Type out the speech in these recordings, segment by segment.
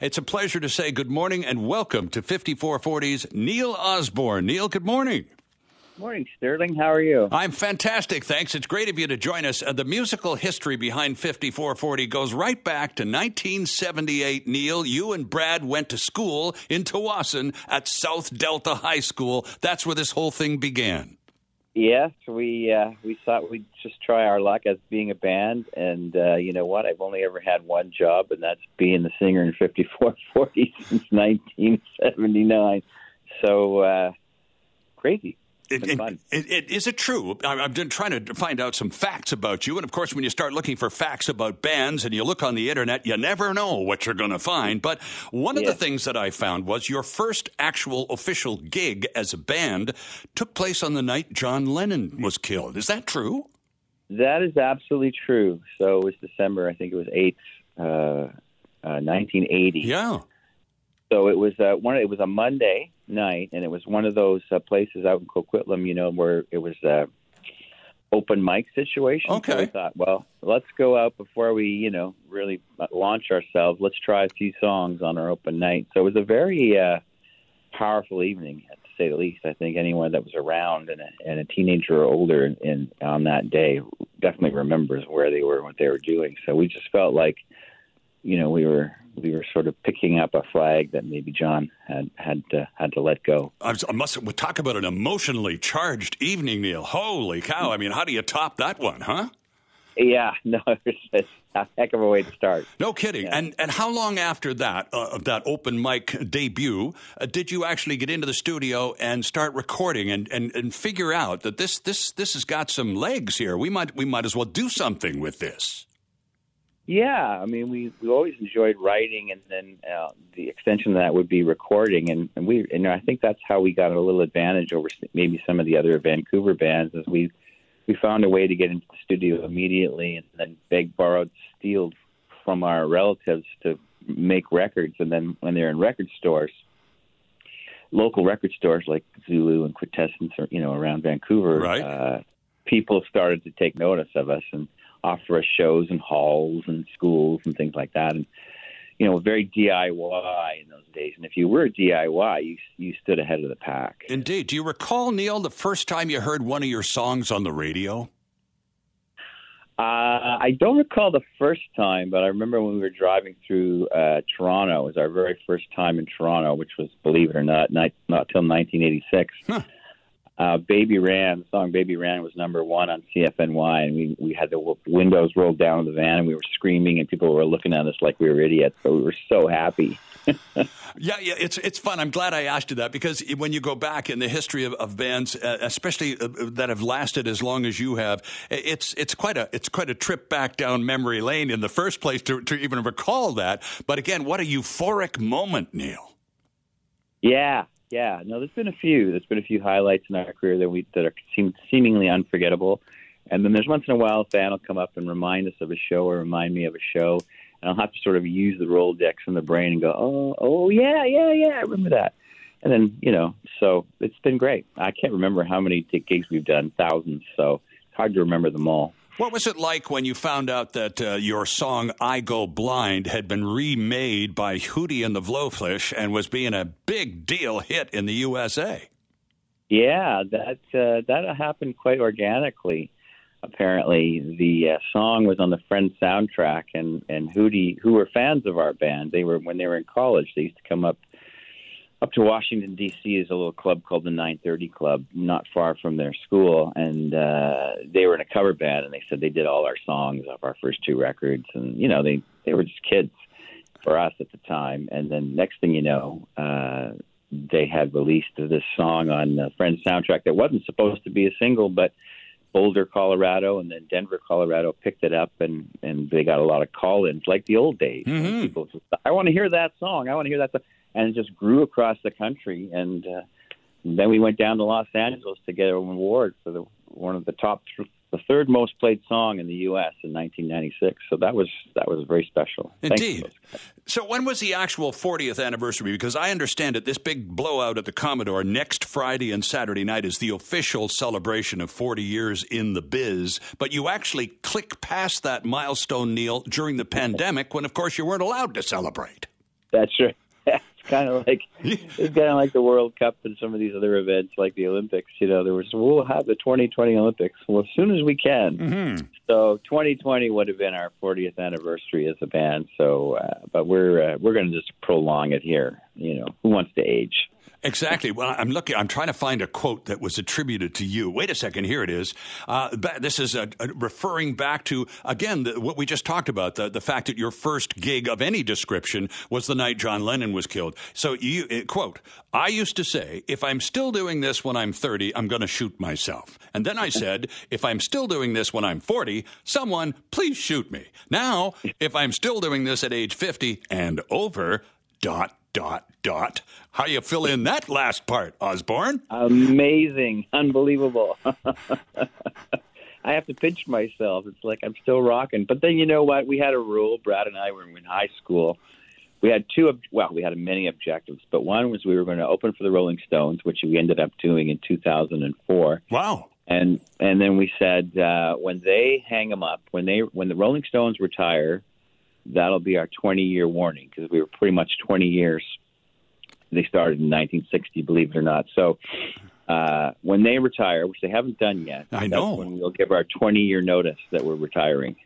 It's a pleasure to say good morning and welcome to 5440's Neil Osborne. Neil, good morning. Morning, Sterling. How are you? I'm fantastic, thanks. It's great of you to join us. Uh, the musical history behind 5440 goes right back to 1978. Neil, you and Brad went to school in Tsawwassen at South Delta High School. That's where this whole thing began. Yes, we uh, we thought we'd just try our luck as being a band, and uh, you know what? I've only ever had one job, and that's being the singer in 5440 since 1979. So uh, crazy. It, it, it, is it true? I've been trying to find out some facts about you, and of course, when you start looking for facts about bands and you look on the internet, you never know what you're going to find. But one of the things that I found was your first actual official gig as a band took place on the night John Lennon was killed. Is that true? That is absolutely true. So it was December, I think it was eighth, uh, uh, 1980. Yeah. So it was uh, one. It was a Monday night, and it was one of those uh, places out in Coquitlam, you know, where it was a open mic situation. Okay. So I thought, well, let's go out before we, you know, really launch ourselves. Let's try a few songs on our open night. So it was a very uh, powerful evening, to say the least. I think anyone that was around and a, and a teenager or older in, in on that day definitely remembers where they were and what they were doing. So we just felt like, you know, we were we were sort of picking up a flag that maybe John had had to, had to let go. I, was, I must we talk about an emotionally charged evening, Neil. Holy cow! I mean, how do you top that one, huh? Yeah, no, it's a heck of a way to start. No kidding. Yeah. And and how long after that uh, of that open mic debut uh, did you actually get into the studio and start recording and, and, and figure out that this this this has got some legs here? We might we might as well do something with this. Yeah, I mean, we we always enjoyed writing, and then uh, the extension of that would be recording, and, and we, and I think that's how we got a little advantage over maybe some of the other Vancouver bands, is we we found a way to get into the studio immediately, and then beg, borrowed, steal from our relatives to make records, and then when they're in record stores, local record stores like Zulu and Quintessence, or you know, around Vancouver, right. uh, people started to take notice of us and offer us shows in halls and schools and things like that. And you know, very DIY in those days. And if you were DIY, you you stood ahead of the pack. Indeed. Do you recall Neil the first time you heard one of your songs on the radio? Uh, I don't recall the first time, but I remember when we were driving through uh, Toronto. It was our very first time in Toronto, which was, believe it or not, not, not till 1986. Huh uh, Baby Ran, the song Baby Ran was number one on CFNY, and we, we had the windows rolled down in the van, and we were screaming, and people were looking at us like we were idiots. but we were so happy. yeah, yeah, it's it's fun. I'm glad I asked you that because when you go back in the history of, of bands, uh, especially uh, that have lasted as long as you have, it's it's quite a it's quite a trip back down memory lane in the first place to, to even recall that. But again, what a euphoric moment, Neil. Yeah, yeah, no, there's been a few. There's been a few highlights in our career that we that are seem seemingly unforgettable, and then there's once in a while a fan will come up and remind us of a show or remind me of a show, and I'll have to sort of use the roll Rolodex in the brain and go, oh, oh yeah, yeah, yeah, I remember that, and then you know, so it's been great. I can't remember how many gigs we've done, thousands, so it's hard to remember them all. What was it like when you found out that uh, your song "I Go Blind" had been remade by Hootie and the Blowfish and was being a big deal hit in the USA? Yeah, that uh, that happened quite organically. Apparently, the uh, song was on the Friends soundtrack, and and Hootie, who were fans of our band, they were when they were in college. They used to come up up to Washington D.C. is a little club called the 930 Club, not far from their school, and uh, they were in a cover band, and they said they did all our songs off our first two records, and you know they they were just kids for us at the time, and then next thing you know, uh, they had released this song on the Friends soundtrack that wasn't supposed to be a single, but Boulder, Colorado, and then Denver, Colorado picked it up, and and they got a lot of call-ins like the old days. Mm-hmm. People, just, I want to hear that song. I want to hear that song and it just grew across the country. And uh, then we went down to Los Angeles to get an award for the one of the top, th- the third most played song in the U.S. in 1996. So that was that was very special. Indeed. So when was the actual 40th anniversary? Because I understand it, this big blowout at the Commodore next Friday and Saturday night is the official celebration of 40 years in the biz. But you actually click past that milestone, Neil, during the pandemic, when of course you weren't allowed to celebrate. That's right. Kind of like it's kind of like the World Cup and some of these other events, like the Olympics. You know, there was we'll have the 2020 Olympics well as soon as we can. Mm-hmm. So 2020 would have been our 40th anniversary as a band. So, uh, but we're uh, we're going to just prolong it here. You know, who wants to age? Exactly. Well, I'm looking. I'm trying to find a quote that was attributed to you. Wait a second. Here it is. Uh, this is a, a referring back to again the, what we just talked about the the fact that your first gig of any description was the night John Lennon was killed. So you uh, quote. I used to say, if I'm still doing this when I'm 30, I'm going to shoot myself. And then I said, if I'm still doing this when I'm 40, someone please shoot me. Now, if I'm still doing this at age 50 and over, dot dot dot. How you fill in that last part, Osborne? Amazing, unbelievable. I have to pinch myself. It's like I'm still rocking. But then you know what? We had a rule. Brad and I were in high school. We had two. Ob- Well, we had many objectives, but one was we were going to open for the Rolling Stones, which we ended up doing in 2004. Wow. And and then we said uh, when they hang them up, when they when the Rolling Stones retire, that'll be our 20 year warning because we were pretty much 20 years. They started in 1960, believe it or not. So uh, when they retire, which they haven't done yet, I know when we'll give our 20 year notice that we're retiring.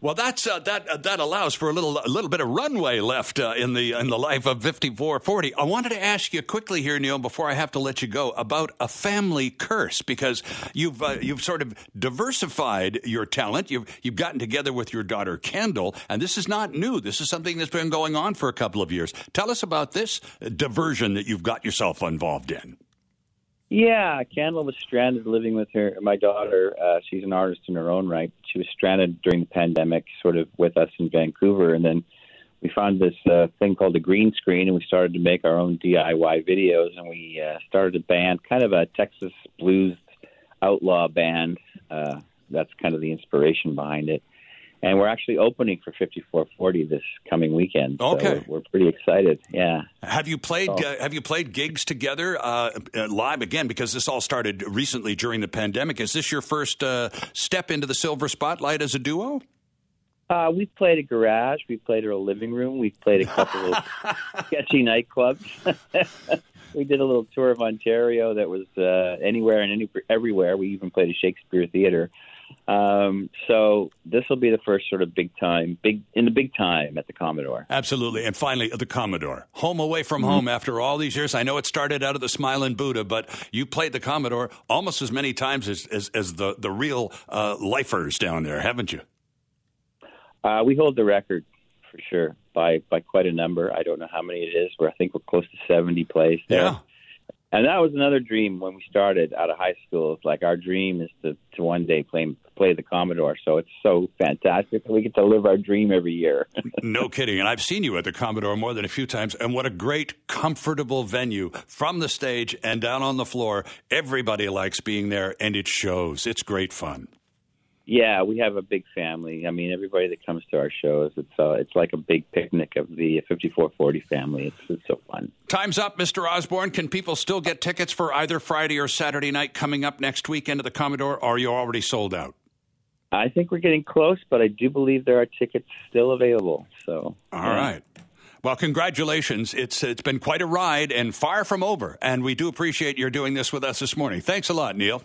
Well, that's uh, that uh, that allows for a little a little bit of runway left uh, in the in the life of fifty four forty. I wanted to ask you quickly here, Neil, before I have to let you go, about a family curse because you've uh, you've sort of diversified your talent. You've you've gotten together with your daughter Kendall, and this is not new. This is something that's been going on for a couple of years. Tell us about this diversion that you've got yourself involved in. Yeah, Kendall was stranded living with her. My daughter, uh, she's an artist in her own right. She was stranded during the pandemic, sort of with us in Vancouver, and then we found this uh, thing called the green screen, and we started to make our own DIY videos, and we uh, started a band, kind of a Texas blues outlaw band. Uh, that's kind of the inspiration behind it and we're actually opening for 5440 this coming weekend. So okay, we're, we're, pretty excited. Yeah. Have you played? So, uh, have you played gigs together uh, uh, live again? Because this all started recently during the pandemic. Is this your first uh, step into the silver spotlight as a duo? Uh, we played a garage. we've played a living room. we've played a couple of sketchy nightclubs. we did a little tour of Ontario that was uh, anywhere and any, everywhere. We even played a Shakespeare theater. Um, so this will be the first sort of big time, big in the big time at the Commodore. Absolutely, and finally the Commodore, home away from mm-hmm. home after all these years. I know it started out of the Smiling Buddha, but you played the Commodore almost as many times as as, as the the real uh, lifers down there, haven't you? Uh, we hold the record for sure by by quite a number. I don't know how many it is, but I think we're close to seventy plays there. Yeah. And that was another dream when we started out of high school. It's like our dream is to, to one day play play the Commodore. So it's so fantastic. We get to live our dream every year. no kidding. And I've seen you at the Commodore more than a few times. And what a great, comfortable venue from the stage and down on the floor. Everybody likes being there, and it shows. It's great fun. Yeah, we have a big family. I mean, everybody that comes to our shows, it's uh, it's like a big picnic of the 5440 family. It's it's so fun. Time's up, Mr. Osborne. Can people still get tickets for either Friday or Saturday night coming up next weekend at the Commodore, or are you already sold out? I think we're getting close, but I do believe there are tickets still available. So, all yeah. right. Well, congratulations. It's it's been quite a ride and far from over, and we do appreciate your doing this with us this morning. Thanks a lot, Neil.